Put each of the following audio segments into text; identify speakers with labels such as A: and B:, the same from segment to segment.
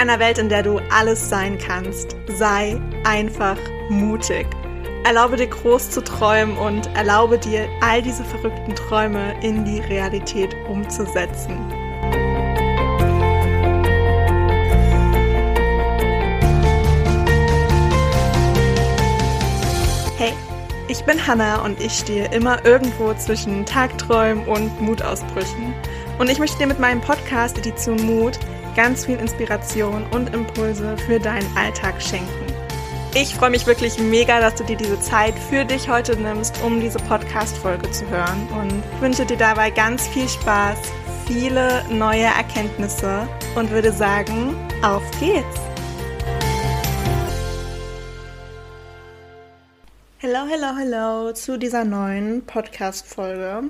A: einer Welt, in der du alles sein kannst. Sei einfach mutig. Erlaube dir groß zu träumen und erlaube dir, all diese verrückten Träume in die Realität umzusetzen. Hey, ich bin Hannah und ich stehe immer irgendwo zwischen Tagträumen und Mutausbrüchen. Und ich möchte dir mit meinem Podcast Edition Mut ganz viel Inspiration und Impulse für deinen Alltag schenken. Ich freue mich wirklich mega, dass du dir diese Zeit für dich heute nimmst, um diese Podcast-Folge zu hören und wünsche dir dabei ganz viel Spaß, viele neue Erkenntnisse und würde sagen, auf geht's! Hello, hello, hello zu dieser neuen Podcast-Folge.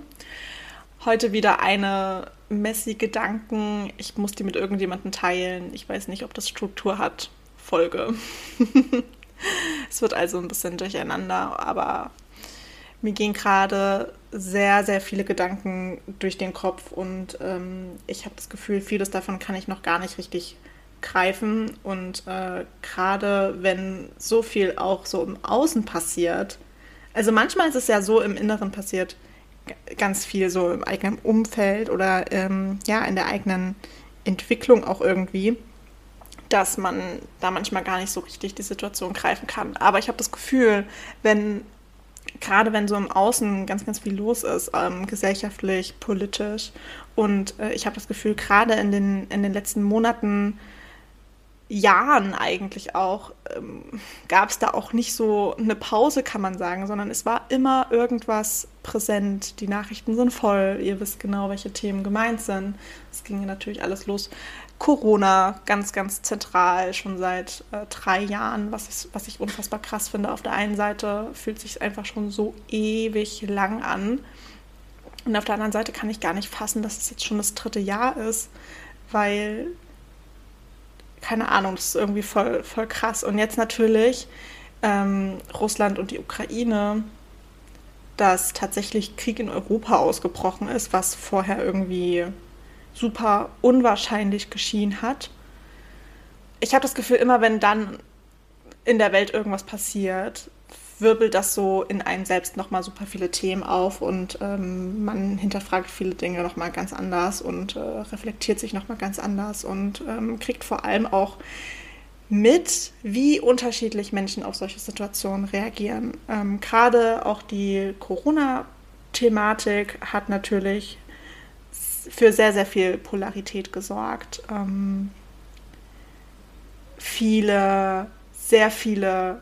A: Heute wieder eine messy Gedanken, ich muss die mit irgendjemandem teilen, ich weiß nicht, ob das Struktur hat, Folge. es wird also ein bisschen durcheinander, aber mir gehen gerade sehr, sehr viele Gedanken durch den Kopf und ähm, ich habe das Gefühl, vieles davon kann ich noch gar nicht richtig greifen. Und äh, gerade wenn so viel auch so im Außen passiert, also manchmal ist es ja so im Inneren passiert, ganz viel so im eigenen Umfeld oder ähm, ja, in der eigenen Entwicklung auch irgendwie, dass man da manchmal gar nicht so richtig die Situation greifen kann. Aber ich habe das Gefühl, wenn, gerade wenn so im Außen ganz, ganz viel los ist, ähm, gesellschaftlich, politisch, und äh, ich habe das Gefühl, gerade in den, in den letzten Monaten Jahren eigentlich auch ähm, gab es da auch nicht so eine Pause, kann man sagen, sondern es war immer irgendwas präsent. Die Nachrichten sind voll, ihr wisst genau, welche Themen gemeint sind. Es ging natürlich alles los. Corona, ganz, ganz zentral, schon seit äh, drei Jahren, was ich, was ich unfassbar krass finde. Auf der einen Seite fühlt sich einfach schon so ewig lang an. Und auf der anderen Seite kann ich gar nicht fassen, dass es jetzt schon das dritte Jahr ist, weil keine Ahnung, das ist irgendwie voll, voll krass. Und jetzt natürlich ähm, Russland und die Ukraine, dass tatsächlich Krieg in Europa ausgebrochen ist, was vorher irgendwie super unwahrscheinlich geschienen hat. Ich habe das Gefühl, immer wenn dann in der Welt irgendwas passiert, wirbelt das so in einen selbst nochmal super viele Themen auf und ähm, man hinterfragt viele Dinge nochmal ganz anders und äh, reflektiert sich nochmal ganz anders und ähm, kriegt vor allem auch mit, wie unterschiedlich Menschen auf solche Situationen reagieren. Ähm, Gerade auch die Corona-Thematik hat natürlich für sehr, sehr viel Polarität gesorgt. Ähm, viele, sehr viele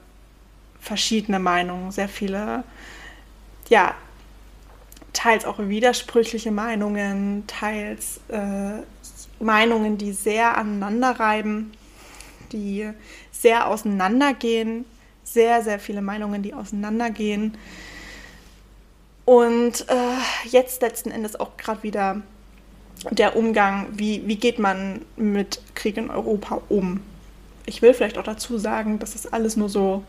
A: verschiedene Meinungen, sehr viele, ja, teils auch widersprüchliche Meinungen, teils äh, Meinungen, die sehr aneinanderreiben, die sehr auseinandergehen, sehr, sehr viele Meinungen, die auseinandergehen. Und äh, jetzt letzten Endes auch gerade wieder der Umgang, wie, wie geht man mit Krieg in Europa um? Ich will vielleicht auch dazu sagen, dass das alles nur so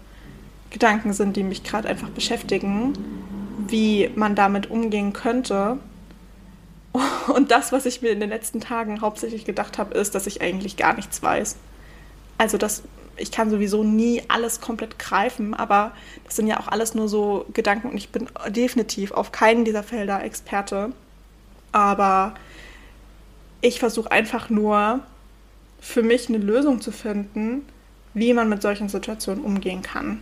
A: Gedanken sind, die mich gerade einfach beschäftigen, wie man damit umgehen könnte. Und das, was ich mir in den letzten Tagen hauptsächlich gedacht habe, ist, dass ich eigentlich gar nichts weiß. Also, dass ich kann sowieso nie alles komplett greifen, aber das sind ja auch alles nur so Gedanken und ich bin definitiv auf keinen dieser Felder Experte. Aber ich versuche einfach nur für mich eine Lösung zu finden, wie man mit solchen Situationen umgehen kann.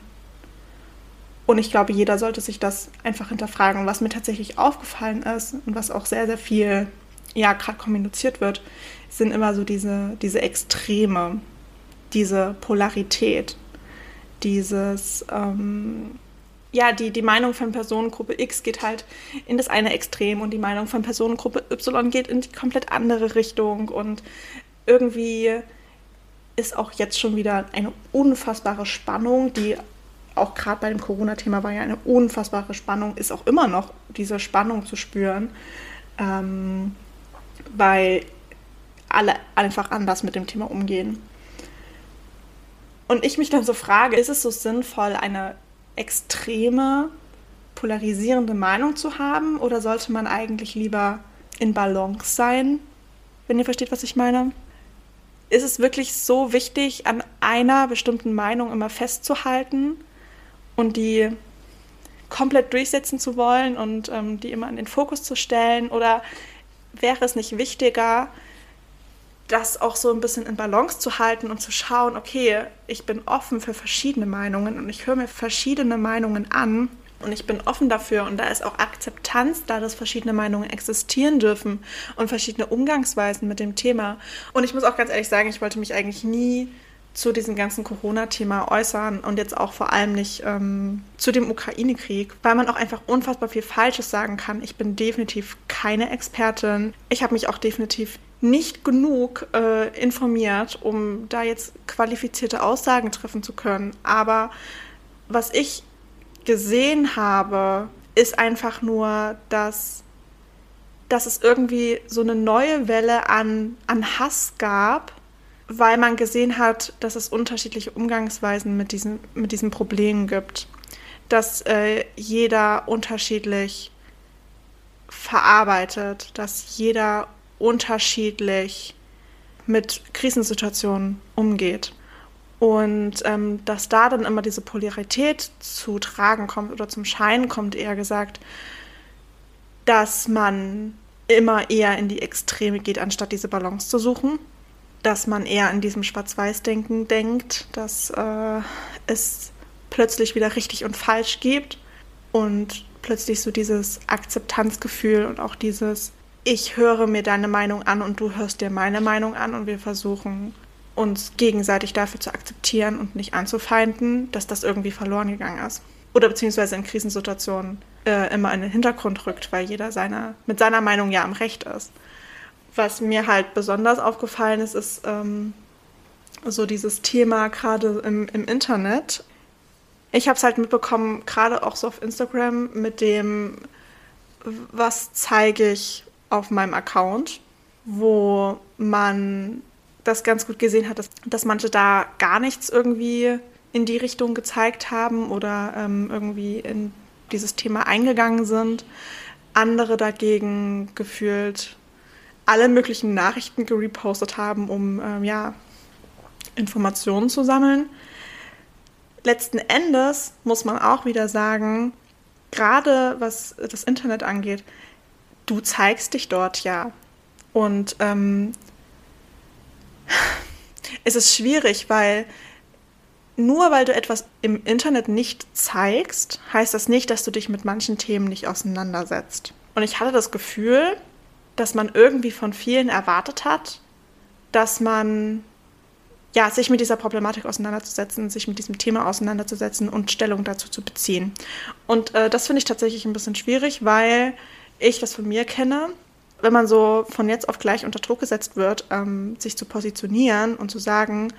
A: Und ich glaube, jeder sollte sich das einfach hinterfragen. Was mir tatsächlich aufgefallen ist und was auch sehr, sehr viel, ja, gerade kommuniziert wird, sind immer so diese, diese Extreme, diese Polarität, dieses, ähm, ja, die, die Meinung von Personengruppe X geht halt in das eine Extrem und die Meinung von Personengruppe Y geht in die komplett andere Richtung und irgendwie ist auch jetzt schon wieder eine unfassbare Spannung, die auch gerade bei dem Corona-Thema war ja eine unfassbare Spannung, ist auch immer noch diese Spannung zu spüren, ähm, weil alle einfach anders mit dem Thema umgehen. Und ich mich dann so frage, ist es so sinnvoll, eine extreme, polarisierende Meinung zu haben oder sollte man eigentlich lieber in Balance sein, wenn ihr versteht, was ich meine? ist es wirklich so wichtig, an einer bestimmten Meinung immer festzuhalten und die komplett durchsetzen zu wollen und ähm, die immer in den Fokus zu stellen? Oder wäre es nicht wichtiger, das auch so ein bisschen in Balance zu halten und zu schauen, okay, ich bin offen für verschiedene Meinungen und ich höre mir verschiedene Meinungen an und ich bin offen dafür und da ist auch Akzeptanz da, dass verschiedene Meinungen existieren dürfen und verschiedene Umgangsweisen mit dem Thema. Und ich muss auch ganz ehrlich sagen, ich wollte mich eigentlich nie zu diesem ganzen Corona-Thema äußern und jetzt auch vor allem nicht ähm, zu dem Ukraine-Krieg, weil man auch einfach unfassbar viel Falsches sagen kann. Ich bin definitiv keine Expertin. Ich habe mich auch definitiv nicht genug äh, informiert, um da jetzt qualifizierte Aussagen treffen zu können. Aber was ich gesehen habe, ist einfach nur, dass, dass es irgendwie so eine neue Welle an, an Hass gab, weil man gesehen hat, dass es unterschiedliche Umgangsweisen mit diesen, mit diesen Problemen gibt. Dass äh, jeder unterschiedlich verarbeitet, dass jeder unterschiedlich mit Krisensituationen umgeht. Und ähm, dass da dann immer diese Polarität zu tragen kommt oder zum Schein kommt, eher gesagt, dass man immer eher in die Extreme geht, anstatt diese Balance zu suchen. Dass man eher in diesem Schwarz-Weiß-Denken denkt, dass äh, es plötzlich wieder richtig und falsch gibt und plötzlich so dieses Akzeptanzgefühl und auch dieses ich höre mir deine Meinung an und du hörst dir meine Meinung an und wir versuchen uns gegenseitig dafür zu akzeptieren und nicht anzufeinden, dass das irgendwie verloren gegangen ist. Oder beziehungsweise in Krisensituationen äh, immer in den Hintergrund rückt, weil jeder seine, mit seiner Meinung ja am Recht ist. Was mir halt besonders aufgefallen ist, ist ähm, so dieses Thema gerade im, im Internet. Ich habe es halt mitbekommen, gerade auch so auf Instagram, mit dem, was zeige ich auf meinem Account, wo man das ganz gut gesehen hat, dass, dass manche da gar nichts irgendwie in die Richtung gezeigt haben oder ähm, irgendwie in dieses Thema eingegangen sind. Andere dagegen gefühlt alle möglichen Nachrichten gerepostet haben, um ähm, ja, Informationen zu sammeln. Letzten Endes muss man auch wieder sagen, gerade was das Internet angeht, du zeigst dich dort ja. Und ähm, es ist schwierig, weil nur weil du etwas im Internet nicht zeigst, heißt das nicht, dass du dich mit manchen Themen nicht auseinandersetzt. Und ich hatte das Gefühl, dass man irgendwie von vielen erwartet hat, dass man ja, sich mit dieser Problematik auseinanderzusetzen, sich mit diesem Thema auseinanderzusetzen und Stellung dazu zu beziehen. Und äh, das finde ich tatsächlich ein bisschen schwierig, weil ich das von mir kenne, wenn man so von jetzt auf gleich unter Druck gesetzt wird, ähm, sich zu positionieren und zu sagen,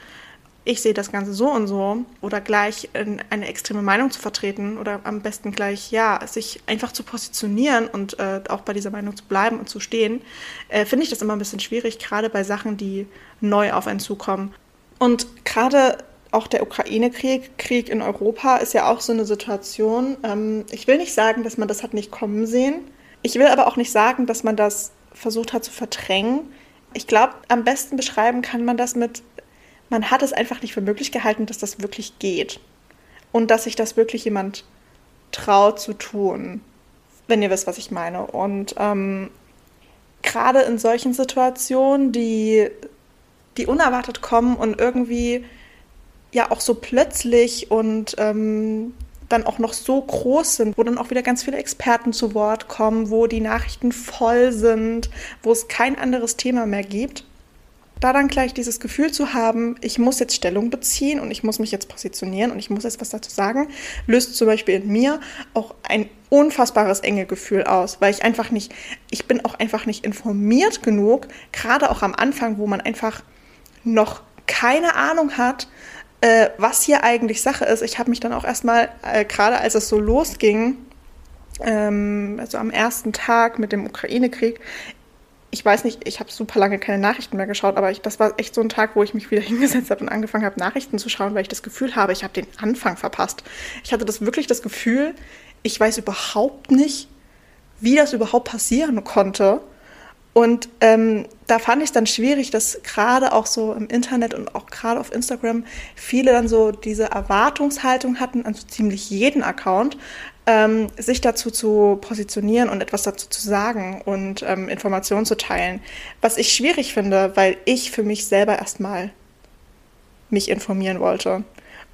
A: ich sehe das Ganze so und so oder gleich eine extreme Meinung zu vertreten oder am besten gleich, ja, sich einfach zu positionieren und äh, auch bei dieser Meinung zu bleiben und zu stehen, äh, finde ich das immer ein bisschen schwierig, gerade bei Sachen, die neu auf einen zukommen. Und gerade auch der Ukraine-Krieg, Krieg in Europa, ist ja auch so eine Situation. Ähm, ich will nicht sagen, dass man das hat nicht kommen sehen, ich will aber auch nicht sagen, dass man das versucht hat zu verdrängen. Ich glaube, am besten beschreiben kann man das mit, man hat es einfach nicht für möglich gehalten, dass das wirklich geht. Und dass sich das wirklich jemand traut zu tun, wenn ihr wisst, was ich meine. Und ähm, gerade in solchen Situationen, die, die unerwartet kommen und irgendwie ja auch so plötzlich und ähm, dann auch noch so groß sind, wo dann auch wieder ganz viele Experten zu Wort kommen, wo die Nachrichten voll sind, wo es kein anderes Thema mehr gibt. Da dann gleich dieses Gefühl zu haben, ich muss jetzt Stellung beziehen und ich muss mich jetzt positionieren und ich muss jetzt was dazu sagen, löst zum Beispiel in mir auch ein unfassbares enge Gefühl aus, weil ich einfach nicht, ich bin auch einfach nicht informiert genug, gerade auch am Anfang, wo man einfach noch keine Ahnung hat, äh, was hier eigentlich Sache ist. Ich habe mich dann auch erstmal, äh, gerade als es so losging, ähm, also am ersten Tag mit dem Ukraine-Krieg, ich weiß nicht, ich habe super lange keine Nachrichten mehr geschaut, aber ich, das war echt so ein Tag, wo ich mich wieder hingesetzt habe und angefangen habe, Nachrichten zu schauen, weil ich das Gefühl habe, ich habe den Anfang verpasst. Ich hatte das wirklich das Gefühl, ich weiß überhaupt nicht, wie das überhaupt passieren konnte. Und ähm, da fand ich es dann schwierig, dass gerade auch so im Internet und auch gerade auf Instagram viele dann so diese Erwartungshaltung hatten an so ziemlich jeden Account, ähm, sich dazu zu positionieren und etwas dazu zu sagen und ähm, Informationen zu teilen. Was ich schwierig finde, weil ich für mich selber erstmal mich informieren wollte.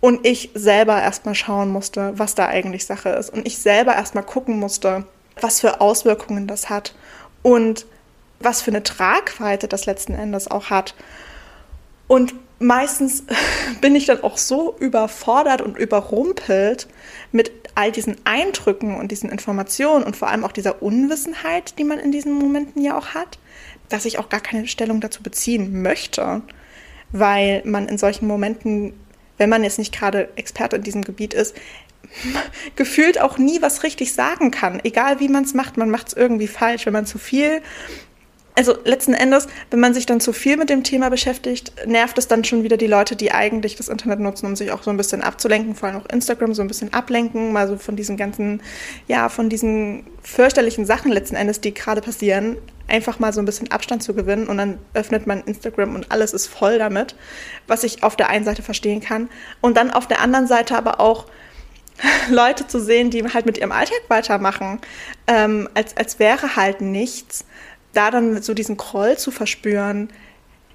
A: Und ich selber erstmal schauen musste, was da eigentlich Sache ist. Und ich selber erstmal gucken musste, was für Auswirkungen das hat. Und was für eine Tragweite das letzten Endes auch hat. Und meistens bin ich dann auch so überfordert und überrumpelt mit all diesen Eindrücken und diesen Informationen und vor allem auch dieser Unwissenheit, die man in diesen Momenten ja auch hat, dass ich auch gar keine Stellung dazu beziehen möchte, weil man in solchen Momenten, wenn man jetzt nicht gerade Experte in diesem Gebiet ist, gefühlt auch nie was richtig sagen kann. Egal wie man es macht, man macht es irgendwie falsch. Wenn man zu viel also letzten Endes, wenn man sich dann zu viel mit dem Thema beschäftigt, nervt es dann schon wieder die Leute, die eigentlich das Internet nutzen, um sich auch so ein bisschen abzulenken, vor allem auch Instagram so ein bisschen ablenken, mal so von diesen ganzen, ja, von diesen fürchterlichen Sachen letzten Endes, die gerade passieren, einfach mal so ein bisschen Abstand zu gewinnen und dann öffnet man Instagram und alles ist voll damit, was ich auf der einen Seite verstehen kann. Und dann auf der anderen Seite aber auch Leute zu sehen, die halt mit ihrem Alltag weitermachen, ähm, als, als wäre halt nichts da dann so diesen Groll zu verspüren,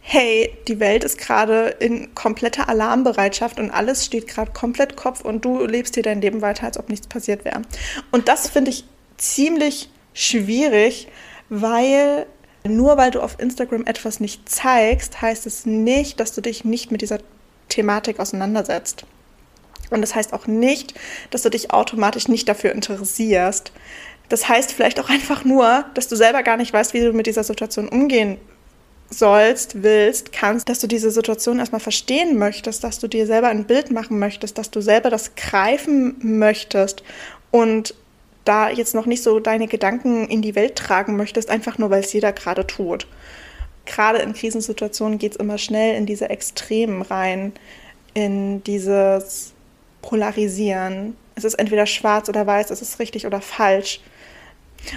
A: hey, die Welt ist gerade in kompletter Alarmbereitschaft und alles steht gerade komplett Kopf und du lebst hier dein Leben weiter, als ob nichts passiert wäre. Und das finde ich ziemlich schwierig, weil nur weil du auf Instagram etwas nicht zeigst, heißt es nicht, dass du dich nicht mit dieser Thematik auseinandersetzt. Und das heißt auch nicht, dass du dich automatisch nicht dafür interessierst. Das heißt vielleicht auch einfach nur, dass du selber gar nicht weißt, wie du mit dieser Situation umgehen sollst, willst, kannst, dass du diese Situation erstmal verstehen möchtest, dass du dir selber ein Bild machen möchtest, dass du selber das greifen möchtest und da jetzt noch nicht so deine Gedanken in die Welt tragen möchtest, einfach nur weil es jeder gerade tut. Gerade in Krisensituationen geht es immer schnell in diese Extremen rein, in dieses Polarisieren. Es ist entweder schwarz oder weiß, es ist richtig oder falsch.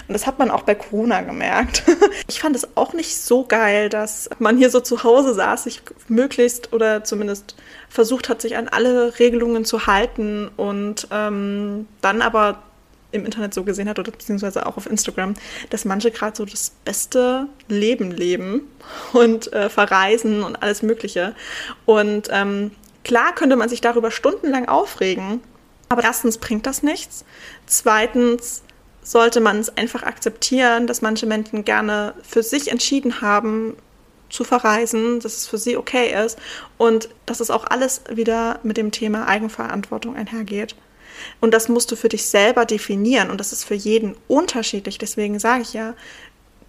A: Und das hat man auch bei Corona gemerkt. Ich fand es auch nicht so geil, dass man hier so zu Hause saß, sich möglichst oder zumindest versucht hat, sich an alle Regelungen zu halten und ähm, dann aber im Internet so gesehen hat oder beziehungsweise auch auf Instagram, dass manche gerade so das beste Leben leben und äh, verreisen und alles Mögliche. Und ähm, klar könnte man sich darüber stundenlang aufregen, aber erstens bringt das nichts. Zweitens sollte man es einfach akzeptieren, dass manche Menschen gerne für sich entschieden haben, zu verreisen, dass es für sie okay ist und dass es auch alles wieder mit dem Thema Eigenverantwortung einhergeht. Und das musst du für dich selber definieren und das ist für jeden unterschiedlich. Deswegen sage ich ja,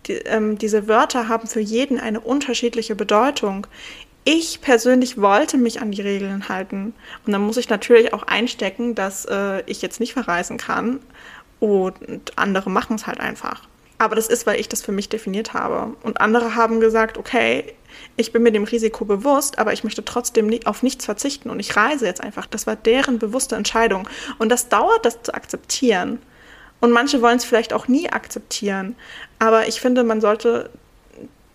A: die, ähm, diese Wörter haben für jeden eine unterschiedliche Bedeutung. Ich persönlich wollte mich an die Regeln halten. Und dann muss ich natürlich auch einstecken, dass äh, ich jetzt nicht verreisen kann und andere machen es halt einfach. Aber das ist, weil ich das für mich definiert habe. Und andere haben gesagt, okay, ich bin mir dem Risiko bewusst, aber ich möchte trotzdem auf nichts verzichten und ich reise jetzt einfach. Das war deren bewusste Entscheidung. Und das dauert, das zu akzeptieren. Und manche wollen es vielleicht auch nie akzeptieren. Aber ich finde, man sollte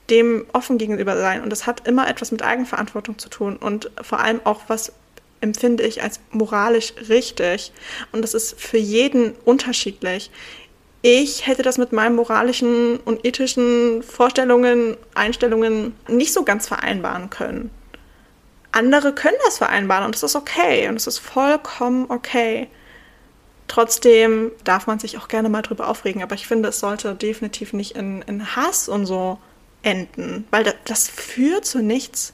A: dem offen gegenüber sein. Und das hat immer etwas mit Eigenverantwortung zu tun und vor allem auch was empfinde ich als moralisch richtig. Und das ist für jeden unterschiedlich. Ich hätte das mit meinen moralischen und ethischen Vorstellungen, Einstellungen nicht so ganz vereinbaren können. Andere können das vereinbaren und das ist okay und es ist vollkommen okay. Trotzdem darf man sich auch gerne mal drüber aufregen, aber ich finde, es sollte definitiv nicht in, in Hass und so enden, weil das, das führt zu nichts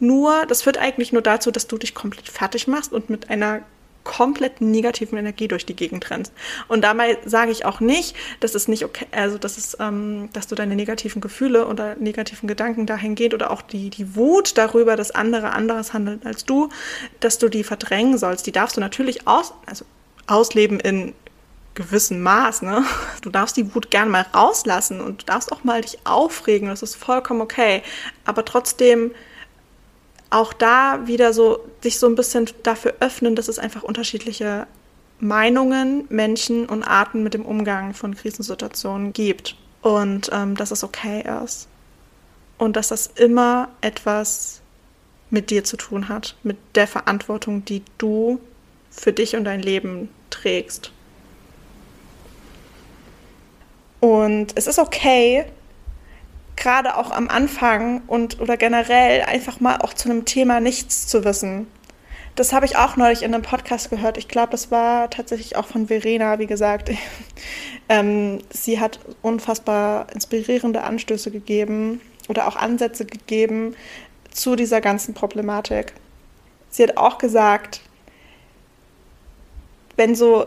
A: nur, das führt eigentlich nur dazu, dass du dich komplett fertig machst und mit einer komplett negativen Energie durch die Gegend rennst. Und dabei sage ich auch nicht, dass es nicht okay, also dass es, ähm, dass du deine negativen Gefühle oder negativen Gedanken dahin geht oder auch die, die Wut darüber, dass andere anderes handeln als du, dass du die verdrängen sollst. Die darfst du natürlich aus, also ausleben in gewissem Maß, ne? Du darfst die Wut gern mal rauslassen und du darfst auch mal dich aufregen, das ist vollkommen okay. Aber trotzdem auch da wieder so sich so ein bisschen dafür öffnen, dass es einfach unterschiedliche Meinungen, Menschen und Arten mit dem Umgang von Krisensituationen gibt. und ähm, dass es okay ist. Und dass das immer etwas mit dir zu tun hat, mit der Verantwortung, die du für dich und dein Leben trägst. Und es ist okay, gerade auch am Anfang und oder generell einfach mal auch zu einem Thema nichts zu wissen. Das habe ich auch neulich in einem Podcast gehört. Ich glaube, das war tatsächlich auch von Verena, wie gesagt. ähm, sie hat unfassbar inspirierende Anstöße gegeben oder auch Ansätze gegeben zu dieser ganzen Problematik. Sie hat auch gesagt, wenn so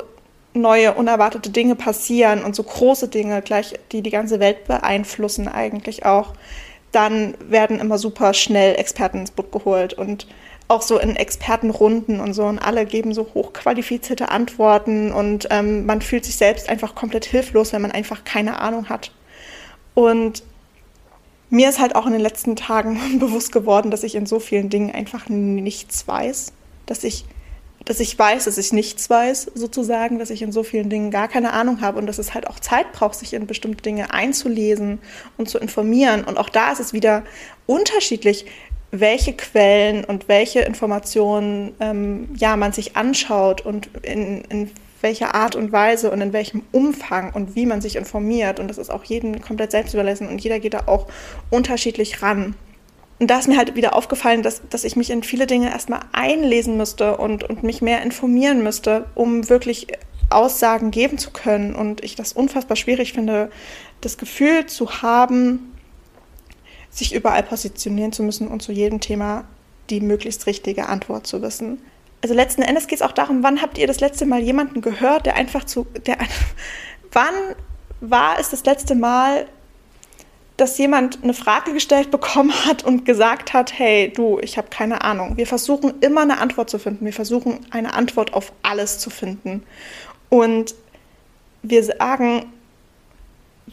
A: neue, unerwartete Dinge passieren und so große Dinge gleich, die die ganze Welt beeinflussen eigentlich auch, dann werden immer super schnell Experten ins Boot geholt und auch so in Expertenrunden und so und alle geben so hochqualifizierte Antworten und ähm, man fühlt sich selbst einfach komplett hilflos, wenn man einfach keine Ahnung hat. Und mir ist halt auch in den letzten Tagen bewusst geworden, dass ich in so vielen Dingen einfach nichts weiß, dass ich dass ich weiß, dass ich nichts weiß, sozusagen, dass ich in so vielen Dingen gar keine Ahnung habe und dass es halt auch Zeit braucht, sich in bestimmte Dinge einzulesen und zu informieren. Und auch da ist es wieder unterschiedlich, welche Quellen und welche Informationen ähm, ja, man sich anschaut und in, in welcher Art und Weise und in welchem Umfang und wie man sich informiert. Und das ist auch jedem komplett selbst überlassen und jeder geht da auch unterschiedlich ran und da ist mir halt wieder aufgefallen, dass, dass ich mich in viele Dinge erstmal einlesen müsste und, und mich mehr informieren müsste, um wirklich Aussagen geben zu können. Und ich das unfassbar schwierig finde, das Gefühl zu haben, sich überall positionieren zu müssen und zu jedem Thema die möglichst richtige Antwort zu wissen. Also letzten Endes geht es auch darum, wann habt ihr das letzte Mal jemanden gehört, der einfach zu, der, wann war es das letzte Mal, dass jemand eine Frage gestellt bekommen hat und gesagt hat, hey, du, ich habe keine Ahnung. Wir versuchen immer eine Antwort zu finden. Wir versuchen eine Antwort auf alles zu finden. Und wir sagen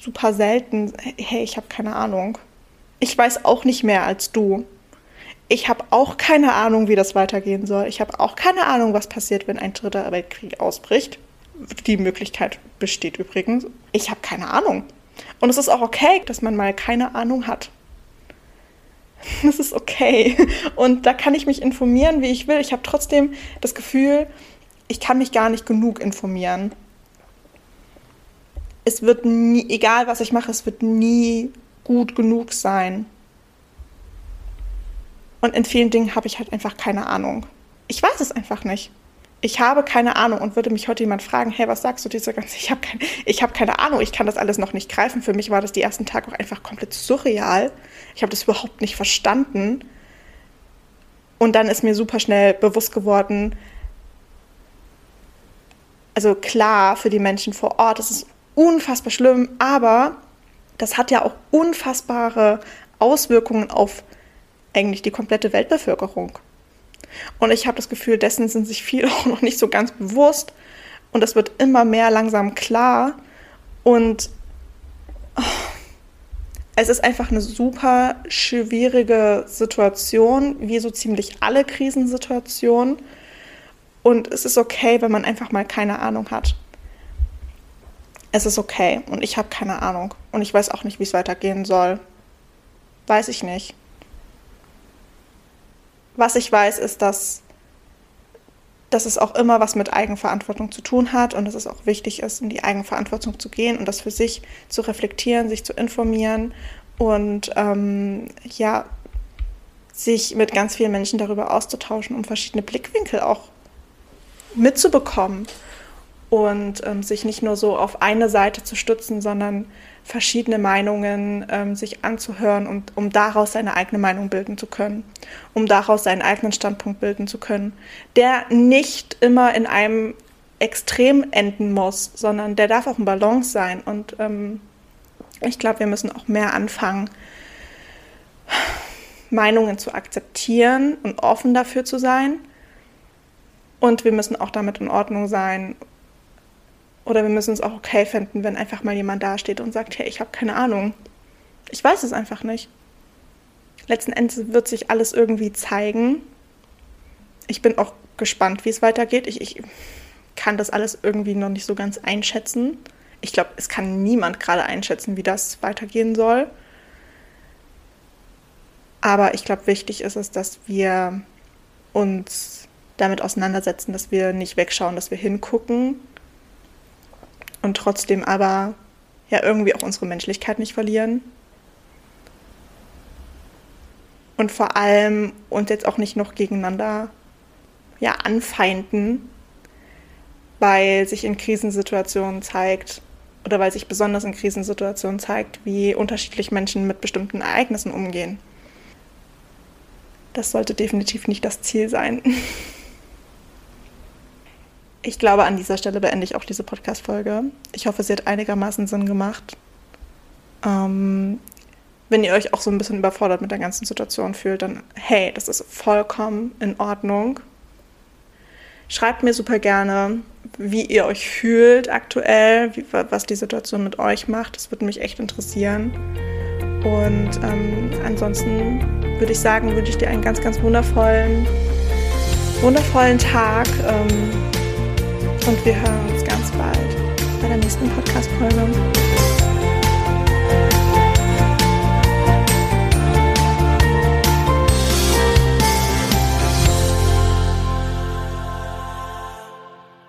A: super selten, hey, ich habe keine Ahnung. Ich weiß auch nicht mehr als du. Ich habe auch keine Ahnung, wie das weitergehen soll. Ich habe auch keine Ahnung, was passiert, wenn ein dritter Weltkrieg ausbricht. Die Möglichkeit besteht übrigens. Ich habe keine Ahnung. Und es ist auch okay, dass man mal keine Ahnung hat. Das ist okay. Und da kann ich mich informieren, wie ich will. Ich habe trotzdem das Gefühl, ich kann mich gar nicht genug informieren. Es wird nie, egal was ich mache, es wird nie gut genug sein. Und in vielen Dingen habe ich halt einfach keine Ahnung. Ich weiß es einfach nicht ich habe keine Ahnung und würde mich heute jemand fragen, hey, was sagst du diese ganze, ich habe keine, ich habe keine Ahnung, ich kann das alles noch nicht greifen. Für mich war das die ersten Tage auch einfach komplett surreal. Ich habe das überhaupt nicht verstanden. Und dann ist mir super schnell bewusst geworden, also klar, für die Menschen vor Ort, das ist unfassbar schlimm, aber das hat ja auch unfassbare Auswirkungen auf eigentlich die komplette Weltbevölkerung. Und ich habe das Gefühl, dessen sind sich viele auch noch nicht so ganz bewusst. Und das wird immer mehr langsam klar. Und oh, es ist einfach eine super schwierige Situation, wie so ziemlich alle Krisensituationen. Und es ist okay, wenn man einfach mal keine Ahnung hat. Es ist okay und ich habe keine Ahnung. Und ich weiß auch nicht, wie es weitergehen soll. Weiß ich nicht. Was ich weiß, ist, dass, dass es auch immer was mit Eigenverantwortung zu tun hat und dass es auch wichtig ist, in die Eigenverantwortung zu gehen und das für sich zu reflektieren, sich zu informieren und ähm, ja, sich mit ganz vielen Menschen darüber auszutauschen, um verschiedene Blickwinkel auch mitzubekommen und ähm, sich nicht nur so auf eine Seite zu stützen, sondern verschiedene Meinungen ähm, sich anzuhören, um, um daraus seine eigene Meinung bilden zu können, um daraus seinen eigenen Standpunkt bilden zu können, der nicht immer in einem Extrem enden muss, sondern der darf auch ein Balance sein. Und ähm, ich glaube, wir müssen auch mehr anfangen, Meinungen zu akzeptieren und offen dafür zu sein. Und wir müssen auch damit in Ordnung sein oder wir müssen es auch okay finden, wenn einfach mal jemand dasteht und sagt, hey, ich habe keine Ahnung. Ich weiß es einfach nicht. Letzten Endes wird sich alles irgendwie zeigen. Ich bin auch gespannt, wie es weitergeht. Ich, ich kann das alles irgendwie noch nicht so ganz einschätzen. Ich glaube, es kann niemand gerade einschätzen, wie das weitergehen soll. Aber ich glaube, wichtig ist es, dass wir uns damit auseinandersetzen, dass wir nicht wegschauen, dass wir hingucken und trotzdem aber ja irgendwie auch unsere Menschlichkeit nicht verlieren. Und vor allem uns jetzt auch nicht noch gegeneinander ja, anfeinden, weil sich in Krisensituationen zeigt, oder weil sich besonders in Krisensituationen zeigt, wie unterschiedlich Menschen mit bestimmten Ereignissen umgehen. Das sollte definitiv nicht das Ziel sein. Ich glaube, an dieser Stelle beende ich auch diese Podcast-Folge. Ich hoffe, sie hat einigermaßen Sinn gemacht. Ähm, wenn ihr euch auch so ein bisschen überfordert mit der ganzen Situation fühlt, dann hey, das ist vollkommen in Ordnung. Schreibt mir super gerne, wie ihr euch fühlt aktuell, wie, was die Situation mit euch macht. Das würde mich echt interessieren. Und ähm, ansonsten würde ich sagen, wünsche ich dir einen ganz, ganz wundervollen, wundervollen Tag. Ähm, und wir hören uns ganz bald bei der nächsten Podcast-Folge.